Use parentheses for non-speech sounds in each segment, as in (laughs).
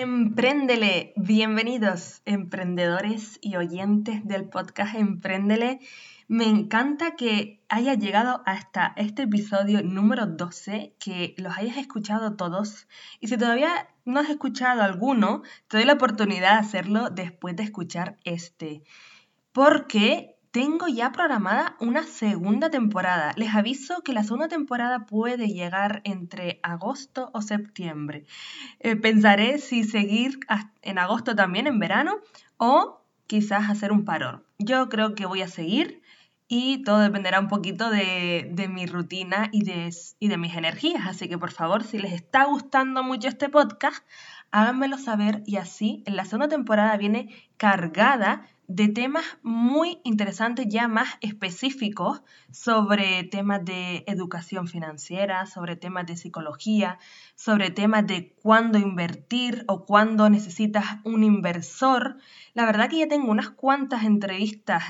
Empréndele, bienvenidos emprendedores y oyentes del podcast Empréndele. Me encanta que hayas llegado hasta este episodio número 12, que los hayas escuchado todos. Y si todavía no has escuchado alguno, te doy la oportunidad de hacerlo después de escuchar este. Porque tengo ya programada una segunda temporada. Les aviso que la segunda temporada puede llegar entre agosto o septiembre. Eh, pensaré si seguir en agosto también, en verano, o quizás hacer un parón. Yo creo que voy a seguir y todo dependerá un poquito de, mi rutina y de, y de mis energías. Así que por favor, si les está gustando mucho este podcast, háganmelo saber y así en la segunda temporada viene cargada de temas muy interesantes, ya más específicos, sobre temas de educación financiera, sobre temas de psicología, sobre temas de cuándo invertir o cuándo necesitas un inversor. La verdad que ya tengo unas cuantas entrevistas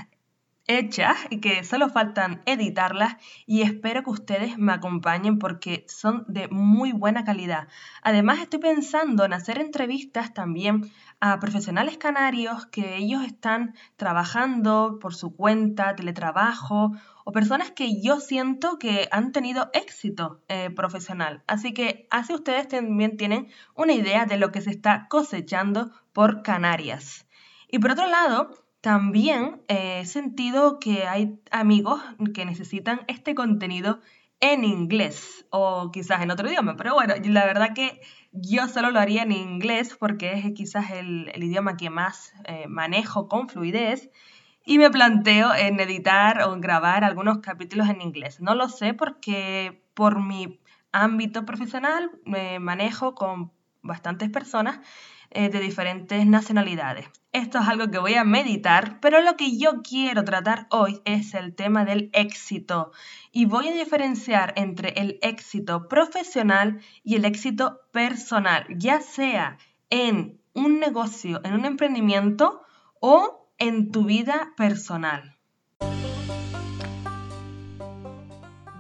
hechas y que solo faltan editarlas y espero que ustedes me acompañen porque son de muy buena calidad. Además estoy pensando en hacer entrevistas también a profesionales canarios que ellos están trabajando por su cuenta, teletrabajo o personas que yo siento que han tenido éxito eh, profesional. Así que así ustedes también tienen una idea de lo que se está cosechando por Canarias. Y por otro lado, también he sentido que hay amigos que necesitan este contenido en inglés o quizás en otro idioma, pero bueno, la verdad que yo solo lo haría en inglés porque es quizás el, idioma que más eh, manejo con fluidez y me planteo en editar o en grabar algunos capítulos en inglés. No lo sé porque por mi ámbito profesional me manejo con bastantes personas eh, de diferentes nacionalidades. Esto es algo que voy a meditar, pero lo que yo quiero tratar hoy es el tema del éxito y voy a diferenciar entre el éxito profesional y el éxito personal, ya sea en un negocio, en un emprendimiento o en tu vida personal.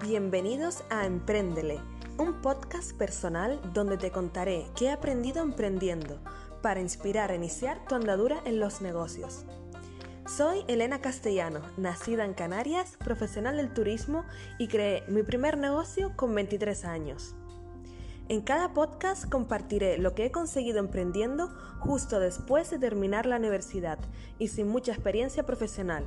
Bienvenidos a Emprendele un podcast personal donde te contaré qué he aprendido emprendiendo para inspirar a iniciar tu andadura en los negocios. Soy Elena Castellano, nacida en Canarias, profesional del turismo y creé mi primer negocio con 23 años. En cada podcast compartiré lo que he conseguido emprendiendo justo después de terminar la universidad y sin mucha experiencia profesional.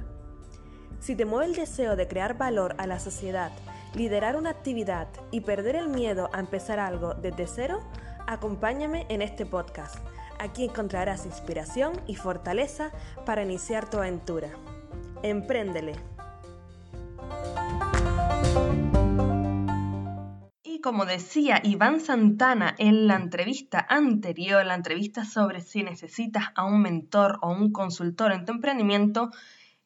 Si te mueve el deseo de crear valor a la sociedad liderar una actividad y perder el miedo a empezar algo desde cero, acompáñame en este podcast. Aquí encontrarás inspiración y fortaleza para iniciar tu aventura. Empréndele. Y como decía Iván Santana en la entrevista anterior, la entrevista sobre si necesitas a un mentor o un consultor en tu emprendimiento,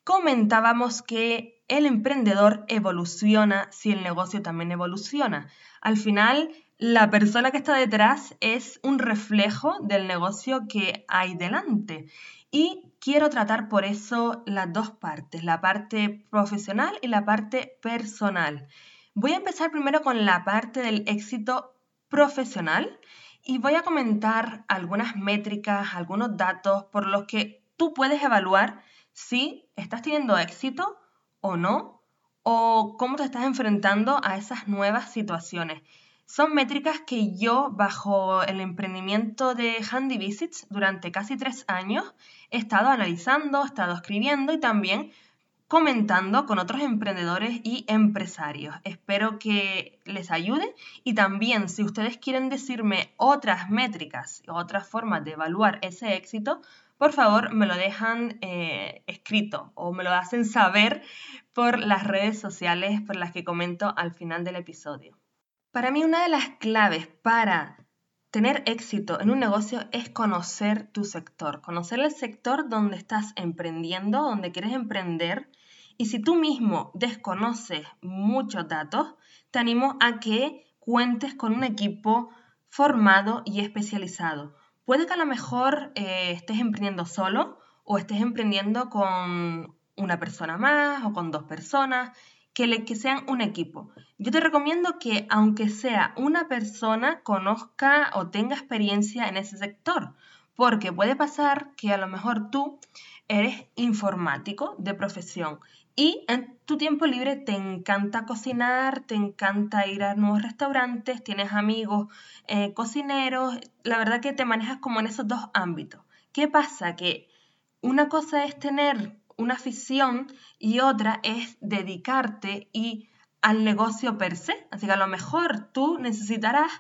comentábamos que el emprendedor evoluciona si el negocio también evoluciona. Al final, la persona que está detrás es un reflejo del negocio que hay delante. Y quiero tratar por eso las dos partes, la parte profesional y la parte personal. Voy a empezar primero con la parte del éxito profesional y voy a comentar algunas métricas, algunos datos por los que tú puedes evaluar si estás teniendo éxito o no, o cómo te estás enfrentando a esas nuevas situaciones. Son métricas que yo, bajo el emprendimiento de Handy Visits durante casi tres años, he estado analizando, he estado escribiendo y también comentando con otros emprendedores y empresarios. Espero que les ayude y también si ustedes quieren decirme otras métricas, otras formas de evaluar ese éxito, por favor me lo dejan eh, escrito o me lo hacen saber por las redes sociales por las que comento al final del episodio. Para mí una de las claves para tener éxito en un negocio es conocer tu sector, conocer el sector donde estás emprendiendo, donde quieres emprender. Y si tú mismo desconoces muchos datos, te animo a que cuentes con un equipo formado y especializado Puede que a lo mejor eh, estés emprendiendo solo o estés emprendiendo con una persona más o con dos personas. que, que sean un equipo. Yo te recomiendo que aunque sea una persona, conozca o tenga experiencia en ese sector, porque puede pasar que a lo mejor tú eres informático de profesión y en tu tiempo libre te encanta cocinar, te encanta ir a nuevos restaurantes, tienes amigos eh, cocineros, la verdad que te manejas como en esos dos ámbitos. ¿Qué pasa? Que una cosa es tener una afición y otra es dedicarte y al negocio per se. Así que a lo mejor tú necesitarás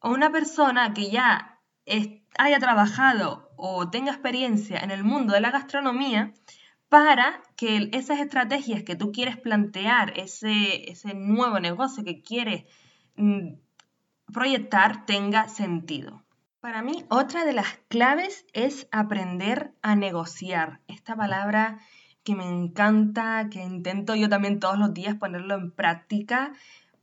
a una persona que ya haya trabajado o tenga experiencia en el mundo de la gastronomía para que esas estrategias que tú quieres plantear, ese, ese nuevo negocio que quieres mm, proyectar, tenga sentido. Para mí, otra de las claves es aprender a negociar. Esta palabra que me encanta, que intento yo también todos los días ponerlo en práctica,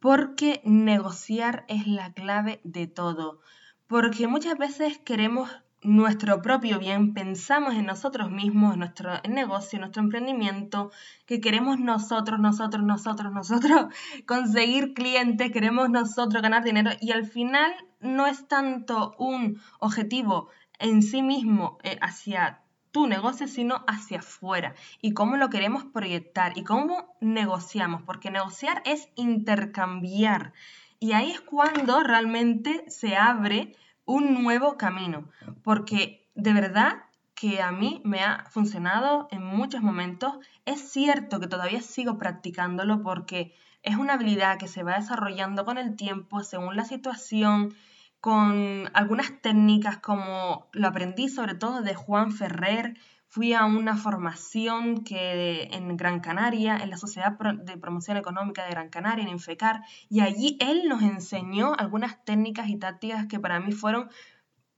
porque negociar es la clave de todo. Porque muchas veces queremos nuestro propio bien, pensamos en nosotros mismos, en nuestro negocio, en nuestro emprendimiento, que queremos nosotros, nosotros, nosotros, nosotros (laughs) conseguir clientes, queremos nosotros ganar dinero y al final no es tanto un objetivo en sí mismo eh, hacia tu negocio, sino hacia afuera y cómo lo queremos proyectar y cómo negociamos, porque negociar es intercambiar y ahí es cuando realmente se abre un nuevo camino, porque de verdad que a mí me ha funcionado en muchos momentos. Es cierto que todavía sigo practicándolo porque es una habilidad que se va desarrollando con el tiempo, según la situación, con algunas técnicas como lo aprendí sobre todo de Juan Ferrer. Fui a una formación que en Gran Canaria, en la Sociedad de Promoción Económica de Gran Canaria, en Infecar, y allí él nos enseñó algunas técnicas y tácticas que para mí fueron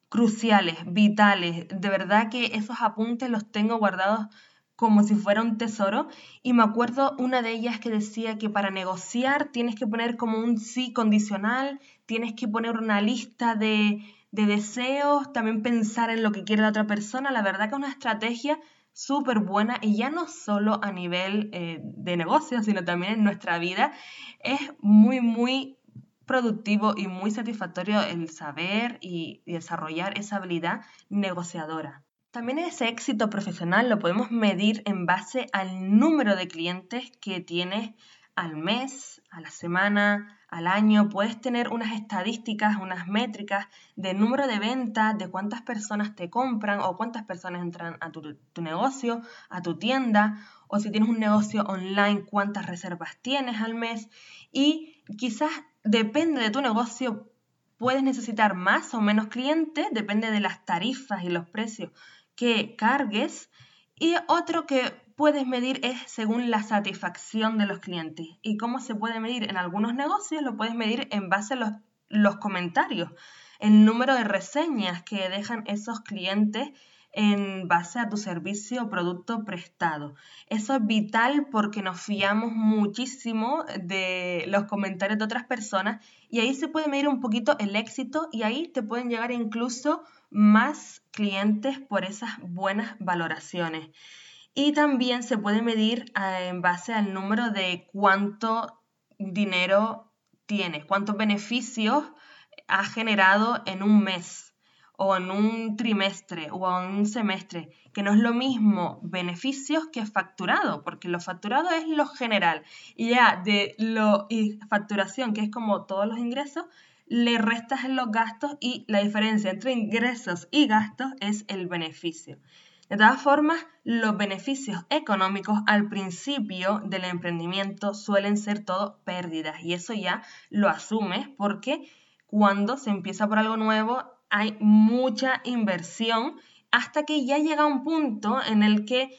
cruciales, vitales. De verdad que esos apuntes los tengo guardados como si fuera un tesoro. Y me acuerdo una de ellas que decía que para negociar tienes que poner como un sí condicional, tienes que poner una lista de, deseos, también pensar en lo que quiere la otra persona. La verdad que es una estrategia súper buena y ya no solo a nivel eh, de negocio, sino también en nuestra vida. Es muy, muy productivo y muy satisfactorio el saber y desarrollar esa habilidad negociadora. También ese éxito profesional lo podemos medir en base al número de clientes que tienes al mes, a la semana, al año. Puedes tener unas estadísticas, unas métricas de número de ventas, de cuántas personas te compran o cuántas personas entran a tu, tu negocio, a tu tienda, o si tienes un negocio online, cuántas reservas tienes al mes. Y quizás depende de tu negocio, puedes necesitar más o menos clientes, depende de las tarifas y los precios que cargues y otro que puedes medir es según la satisfacción de los clientes. ¿Y cómo se puede medir? En algunos negocios lo puedes medir en base a los, los comentarios, el número de reseñas que dejan esos clientes en base a tu servicio o producto prestado. Eso es vital porque nos fiamos muchísimo de los comentarios de otras personas y ahí se puede medir un poquito el éxito y ahí te pueden llegar incluso más clientes por esas buenas valoraciones. Y también se puede medir eh, en base al número de cuánto dinero tienes, cuántos beneficios has generado en un mes o en un trimestre o en un semestre, que no es lo mismo beneficios que facturado, porque lo facturado es lo general y ya de lo y facturación, que es como todos los ingresos, le restas los gastos y la diferencia entre ingresos y gastos es el beneficio. De todas formas, los beneficios económicos al principio del emprendimiento suelen ser todo pérdidas y eso ya lo asumes porque cuando se empieza por algo nuevo hay mucha inversión hasta que ya llega un punto en el que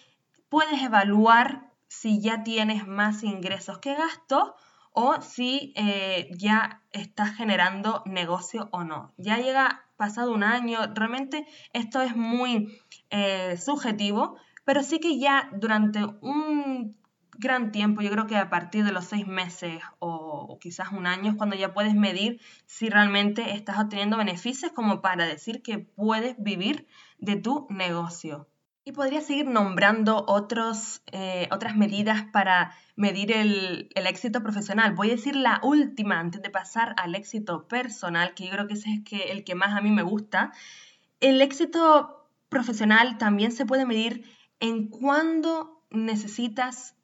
puedes evaluar si ya tienes más ingresos que gastos o si eh, ya estás generando negocio o no. Ya llega pasado un año, realmente esto es muy eh, subjetivo, pero sí que ya durante un gran tiempo, yo creo que a partir de los seis meses o, o quizás un año es cuando ya puedes medir si realmente estás obteniendo beneficios como para decir que puedes vivir de tu negocio. Y podría seguir nombrando otros, eh, otras medidas para medir el, el, éxito profesional. Voy a decir la última antes de pasar al éxito personal, que yo creo que ese es el que más a mí me gusta. El éxito profesional también se puede medir en cuándo necesitas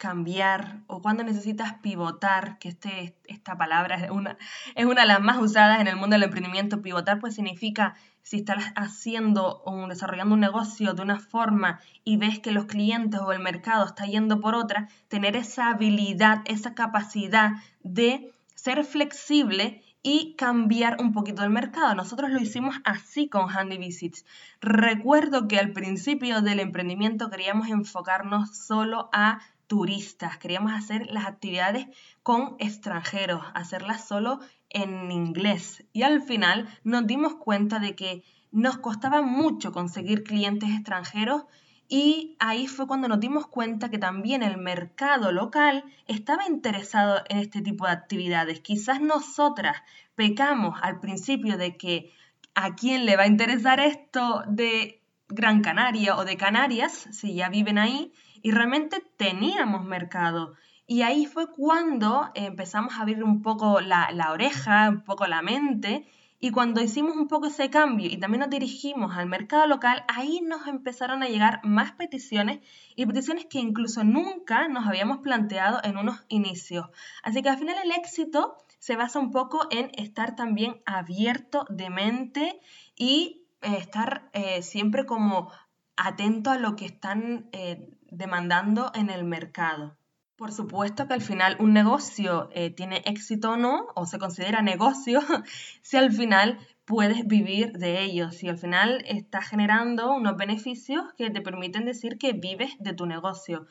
cambiar o cuando necesitas pivotar, que este, esta palabra es una, es una de las más usadas en el mundo del emprendimiento. Pivotar pues significa si estás haciendo o desarrollando un negocio de una forma y ves que los clientes o el mercado está yendo por otra, tener esa habilidad, esa capacidad de ser flexible y cambiar un poquito el mercado. Nosotros lo hicimos así con Handy Visits. Recuerdo que al principio del emprendimiento queríamos enfocarnos solo a turistas, queríamos hacer las actividades con extranjeros, hacerlas solo en inglés. Y al final nos dimos cuenta de que nos costaba mucho conseguir clientes extranjeros y ahí fue cuando nos dimos cuenta que también el mercado local estaba interesado en este tipo de actividades. Quizás nosotras pecamos al principio de que a quién le va a interesar esto de Gran Canaria o de Canarias, si ya viven ahí, y realmente teníamos mercado. Y ahí fue cuando empezamos a abrir un poco la, oreja, un poco la mente, y cuando hicimos un poco ese cambio y también nos dirigimos al mercado local, ahí nos empezaron a llegar más peticiones y peticiones que incluso nunca nos habíamos planteado en unos inicios. Así que al final el éxito se basa un poco en estar también abierto de mente y eh, estar eh, siempre como atento a lo que están eh, demandando en el mercado. Por supuesto que al final un negocio eh, tiene éxito o no, o se considera negocio, (laughs) si al final puedes vivir de ello, si al final estás generando unos beneficios que te permiten decir que vives de tu negocio.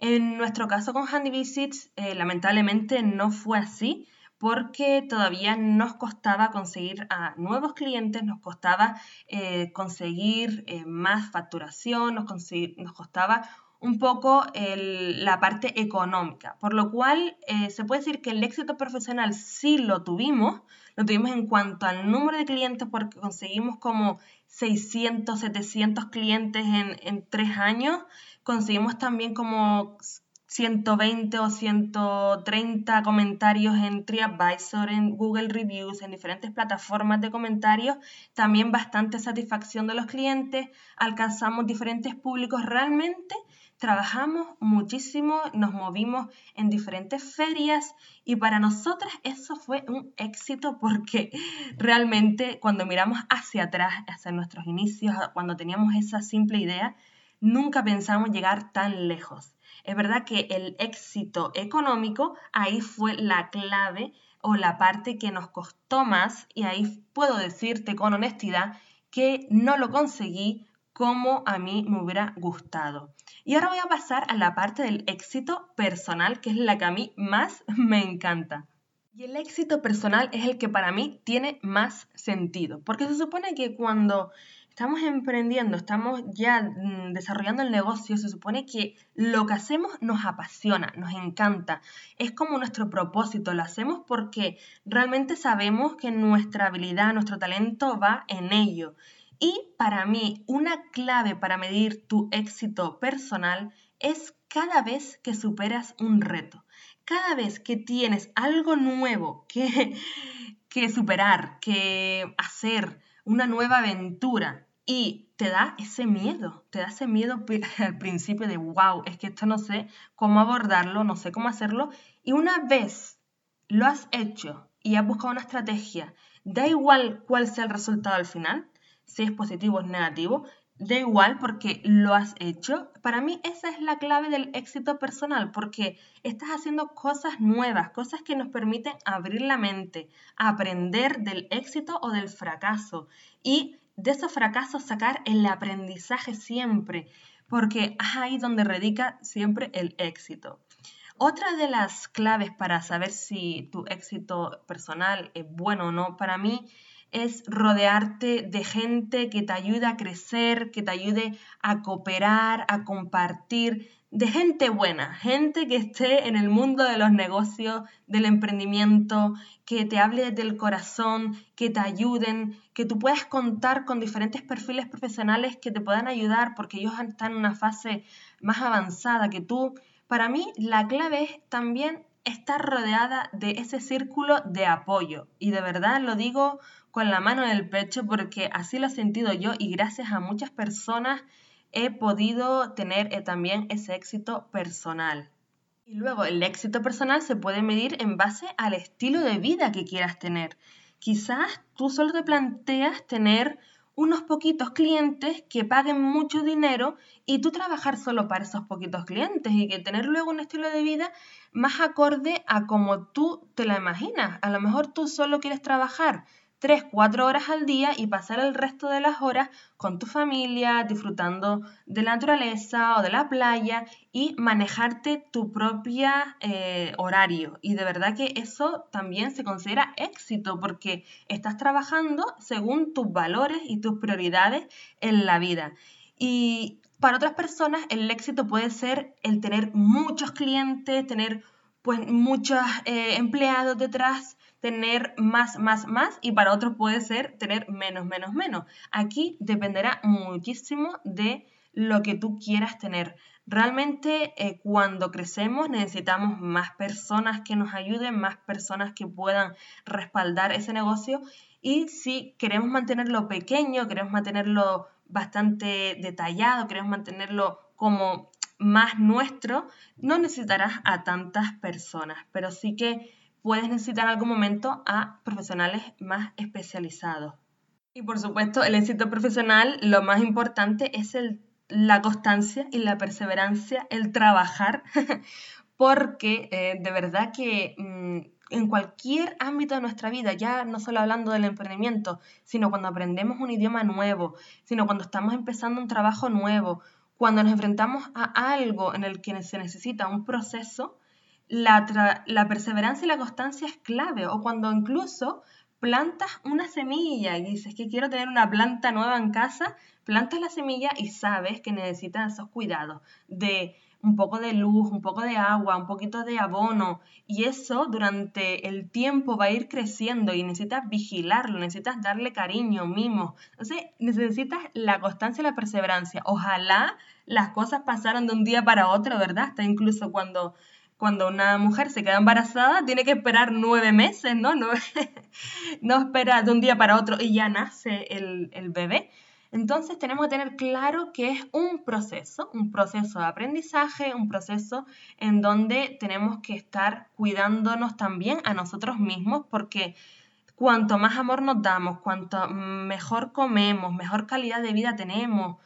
En nuestro caso con Handy Visits, eh, lamentablemente no fue así porque todavía nos costaba conseguir a nuevos clientes, nos costaba eh, conseguir más facturación, nos, nos costaba un poco la parte económica, por lo cual eh, se puede decir que el éxito profesional sí lo tuvimos, lo tuvimos en cuanto al número de clientes porque conseguimos como 600, 700 clientes en, en tres años, conseguimos también como 120 o 130 comentarios en TriAdvisor, en Google Reviews, en diferentes plataformas de comentarios, también bastante satisfacción de los clientes, alcanzamos diferentes públicos, realmente trabajamos muchísimo, nos movimos en diferentes ferias y para nosotras eso fue un éxito porque (laughs) realmente cuando miramos hacia atrás, hacia nuestros inicios, cuando teníamos esa simple idea, nunca pensamos llegar tan lejos. Es verdad que el éxito económico ahí fue la clave o la parte que nos costó más y ahí puedo decirte con honestidad que no lo conseguí como a mí me hubiera gustado. Y ahora voy a pasar a la parte del éxito personal, que es la que a mí más me encanta. Y el éxito personal es el que para mí tiene más sentido, porque se supone que cuando estamos emprendiendo, estamos ya mm, desarrollando el negocio, se supone que lo que hacemos nos apasiona, nos encanta, es como nuestro propósito, lo hacemos porque realmente sabemos que nuestra habilidad, nuestro talento va en ello. Y para mí, una clave para medir tu éxito personal es cada vez que superas un reto, cada vez que tienes algo nuevo que, (laughs) que superar, que hacer, una nueva aventura y te da ese miedo, te da ese miedo (laughs) al principio de, wow, es que esto no sé cómo abordarlo, no sé cómo hacerlo. Y una vez lo has hecho y has buscado una estrategia, da igual cuál sea el resultado al final, si es positivo o es negativo, da igual porque lo has hecho. Para mí esa es la clave del éxito personal, porque estás haciendo cosas nuevas, cosas que nos permiten abrir la mente, aprender del éxito o del fracaso y de esos fracasos sacar el aprendizaje siempre, porque es ahí donde radica siempre el éxito. Otra de las claves para saber si tu éxito personal es bueno o no, para mí es rodearte de gente que te ayude a crecer, que te ayude a cooperar, a compartir, de gente buena, gente que esté en el mundo de los negocios, del emprendimiento, que te hable del corazón, que te ayuden, que tú puedas contar con diferentes perfiles profesionales que te puedan ayudar porque ellos están en una fase más avanzada que tú. Para mí la clave es también estar rodeada de ese círculo de apoyo. Y de verdad lo digo con la mano en el pecho porque así lo he sentido yo y gracias a muchas personas he podido tener eh, también ese éxito personal. Y luego el éxito personal se puede medir en base al estilo de vida que quieras tener. Quizás tú solo te planteas tener unos poquitos clientes que paguen mucho dinero y tú trabajar solo para esos poquitos clientes y que tener luego un estilo de vida más acorde a como tú te la imaginas. A lo mejor tú solo quieres trabajar 3, 4 horas al día y pasar el resto de las horas con tu familia, disfrutando de la naturaleza o de la playa y manejarte tu propio eh, horario. Y de verdad que eso también se considera éxito porque estás trabajando según tus valores y tus prioridades en la vida. Y para otras personas el éxito puede ser el tener muchos clientes, tener pues muchos eh, empleados detrás, tener más, más, más y para otros puede ser tener menos, menos, menos. Aquí dependerá muchísimo de lo que tú quieras tener. Realmente eh, cuando crecemos necesitamos más personas que nos ayuden, más personas que puedan respaldar ese negocio y si queremos mantenerlo pequeño, queremos mantenerlo bastante detallado, queremos mantenerlo como más nuestro, no necesitarás a tantas personas, pero sí que puedes necesitar en algún momento a profesionales más especializados. Y por supuesto, el éxito profesional, lo más importante es el, la constancia y la perseverancia, el trabajar, (laughs) porque eh, de verdad que mm, en cualquier ámbito de nuestra vida, ya no solo hablando del emprendimiento, sino cuando aprendemos un idioma nuevo, sino cuando estamos empezando un trabajo nuevo, cuando nos enfrentamos a algo en el que se necesita un proceso, la, la perseverancia y la constancia es clave. O cuando incluso plantas una semilla y dices que quiero tener una planta nueva en casa, plantas la semilla y sabes que necesitas esos cuidados de un poco de luz, un poco de agua, un poquito de abono y eso durante el tiempo va a ir creciendo y necesitas vigilarlo, necesitas darle cariño, mimo. Entonces necesitas la constancia y la perseverancia. Ojalá las cosas pasaran de un día para otro, ¿verdad? Hasta incluso cuando cuando una mujer se queda embarazada, tiene que esperar nueve meses, ¿no? No, (laughs) no espera de un día para otro y ya nace el, el bebé. Entonces tenemos que tener claro que es un proceso, un proceso de aprendizaje, un proceso en donde tenemos que estar cuidándonos también a nosotros mismos porque cuanto más amor nos damos, cuanto mejor comemos, mejor calidad de vida tenemos,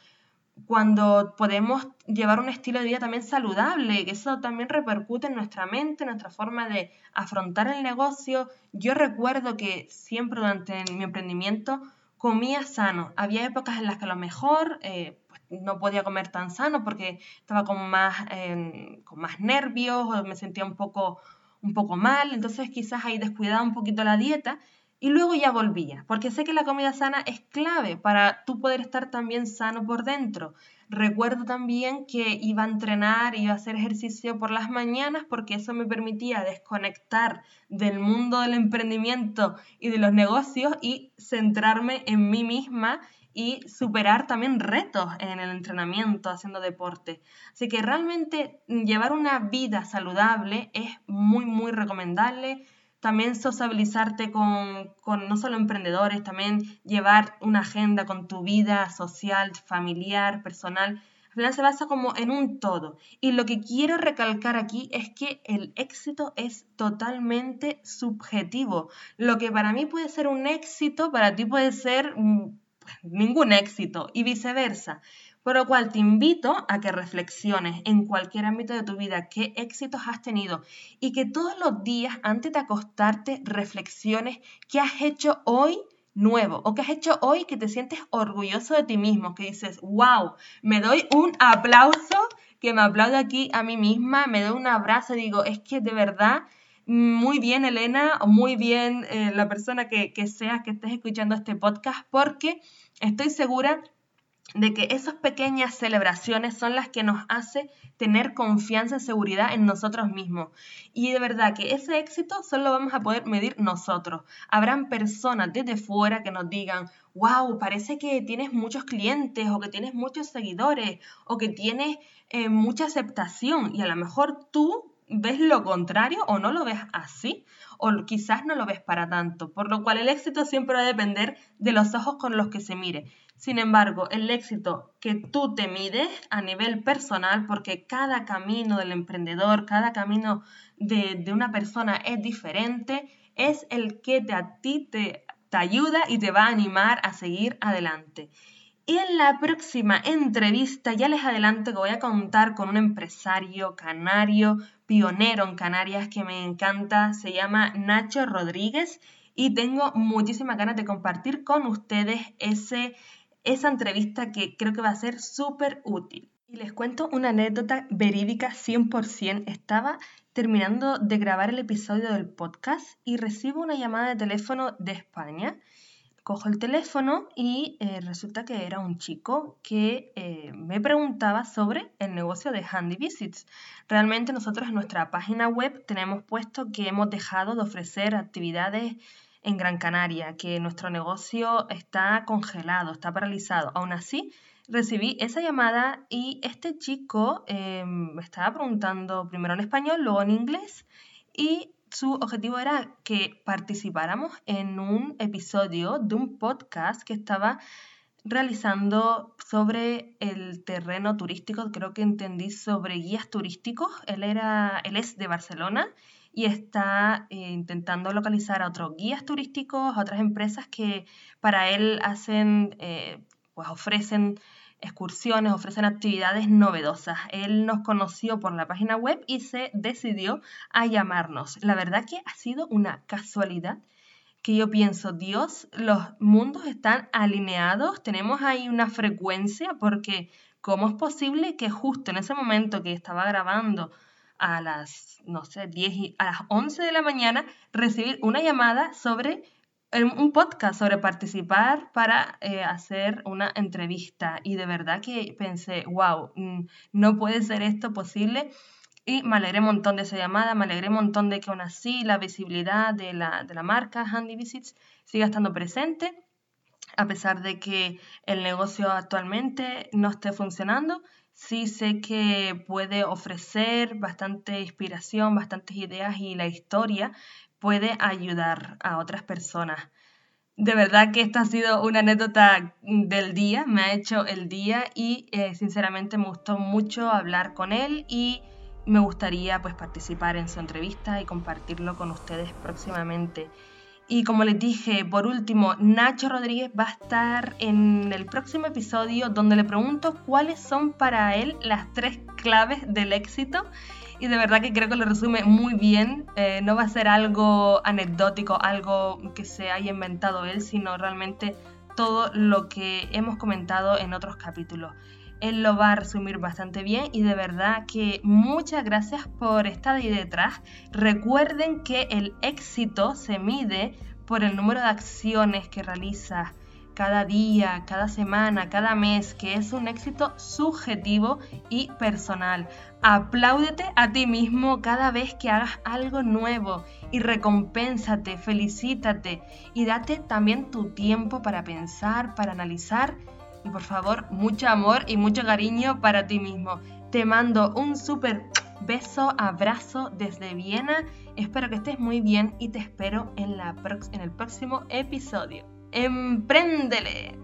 cuando podemos llevar un estilo de vida también saludable, que eso también repercute en nuestra mente, en nuestra forma de afrontar el negocio. Yo recuerdo que siempre durante mi emprendimiento comía sano. Había épocas en las que a lo mejor eh, pues, no podía comer tan sano porque estaba con más, em, con más nervios o me sentía un poco, un poco mal, entonces quizás ahí descuidaba un poquito la dieta y luego ya volvía, porque sé que la comida sana es clave para tú poder estar también sano por dentro. Recuerdo también que iba a entrenar, iba a hacer ejercicio por las mañanas porque eso me permitía desconectar del mundo del emprendimiento y de los negocios y centrarme en mí misma y superar también retos en el entrenamiento, haciendo deporte. Así que realmente llevar una vida saludable es muy, muy recomendable también sociabilizarte con, no solo emprendedores, también llevar una agenda con tu vida social, familiar, personal. Al final se basa como en un todo. Y lo que quiero recalcar aquí es que el éxito es totalmente subjetivo. Lo que para mí puede ser un éxito, para ti puede ser mm, ningún éxito y viceversa. Por lo cual te invito a que reflexiones en cualquier ámbito de tu vida qué éxitos has tenido y que todos los días antes de acostarte reflexiones qué has hecho hoy nuevo o qué has hecho hoy que te sientes orgulloso de ti mismo, que dices, wow, me doy un aplauso, que me aplaudo aquí a mí misma, me doy un abrazo, digo, es que de verdad muy bien Elena, muy bien eh, la persona que, que sea que estés escuchando este podcast, porque estoy segura de que esas pequeñas celebraciones son las que nos hace tener confianza y seguridad en nosotros mismos. Y de verdad que ese éxito solo vamos a poder medir nosotros. Habrán personas desde fuera que nos digan, wow, parece que tienes muchos clientes o que tienes muchos seguidores o que tienes eh, mucha aceptación y a lo mejor tú ves lo contrario o no lo ves así o quizás no lo ves para tanto, por lo cual el éxito siempre va a depender de los ojos con los que se mire. Sin embargo, el éxito que tú te mides a nivel personal, porque cada camino del emprendedor, cada camino de, una persona es diferente, es el que te, a ti te, te ayuda y te va a animar a seguir adelante. Y en la próxima entrevista ya les adelanto que voy a contar con un empresario canario, pionero en Canarias que me encanta, se llama Nacho Rodríguez y tengo muchísimas ganas de compartir con ustedes ese esa entrevista que creo que va a ser súper útil. Y les cuento una anécdota verídica 100%. Estaba terminando de grabar el episodio del podcast y recibo una llamada de teléfono de España. Cojo el teléfono y eh, resulta que era un chico que eh, me preguntaba sobre el negocio de Handy Visits. Realmente nosotros en nuestra página web tenemos puesto que hemos dejado de ofrecer actividades en Gran Canaria, que nuestro negocio está congelado, está paralizado. Aún así, recibí esa llamada y este chico em, me estaba preguntando primero en español, luego en inglés y su objetivo era que participáramos en un episodio de un podcast que estaba realizando sobre el terreno turístico, creo que entendí sobre guías turísticos. Él era él es de Barcelona y está eh, intentando localizar a otros guías turísticos, a otras empresas que para él hacen, eh, pues ofrecen excursiones, ofrecen actividades novedosas. Él nos conoció por la página web y se decidió a llamarnos. La verdad que ha sido una casualidad que yo pienso, Dios, los mundos están alineados, tenemos ahí una frecuencia porque ¿cómo es posible que justo en ese momento que estaba grabando a las, no sé, 10 y, a las 11 de la mañana recibir una llamada sobre un podcast sobre participar para eh, hacer una entrevista. Y de verdad que pensé, wow, mm, no puede ser esto posible y me alegré un montón de esa llamada, me alegré un montón de que aún así la visibilidad de la, de la marca Handy Visits siga estando presente a pesar de que el negocio actualmente no esté funcionando, sí sé que puede ofrecer bastante inspiración, bastantes ideas y la historia puede ayudar a otras personas. De verdad que esta ha sido una anécdota del día, me ha hecho el día y eh, sinceramente me gustó mucho hablar con él y me gustaría pues participar en su entrevista y compartirlo con ustedes próximamente. Y como les dije, por último, Nacho Rodríguez va a estar en el próximo episodio donde le pregunto cuáles son para él las tres claves del éxito. Y de verdad que creo que lo resume muy bien. Eh, no va a ser algo anecdótico, algo que se haya inventado él, sino realmente todo lo que hemos comentado en otros capítulos él lo va a resumir bastante bien y de verdad que muchas gracias por estar ahí detrás. Recuerden que el éxito se mide por el número de acciones que realizas cada día, cada semana, cada mes, que es un éxito subjetivo y personal. Apláudete a ti mismo cada vez que hagas algo nuevo y recompénsate, felicítate y date también tu tiempo para pensar, para analizar y por favor, mucho amor y mucho cariño para ti mismo. Te mando un súper beso, abrazo desde Viena. Espero que estés muy bien y te espero en, la en el próximo episodio. ¡Empréndele!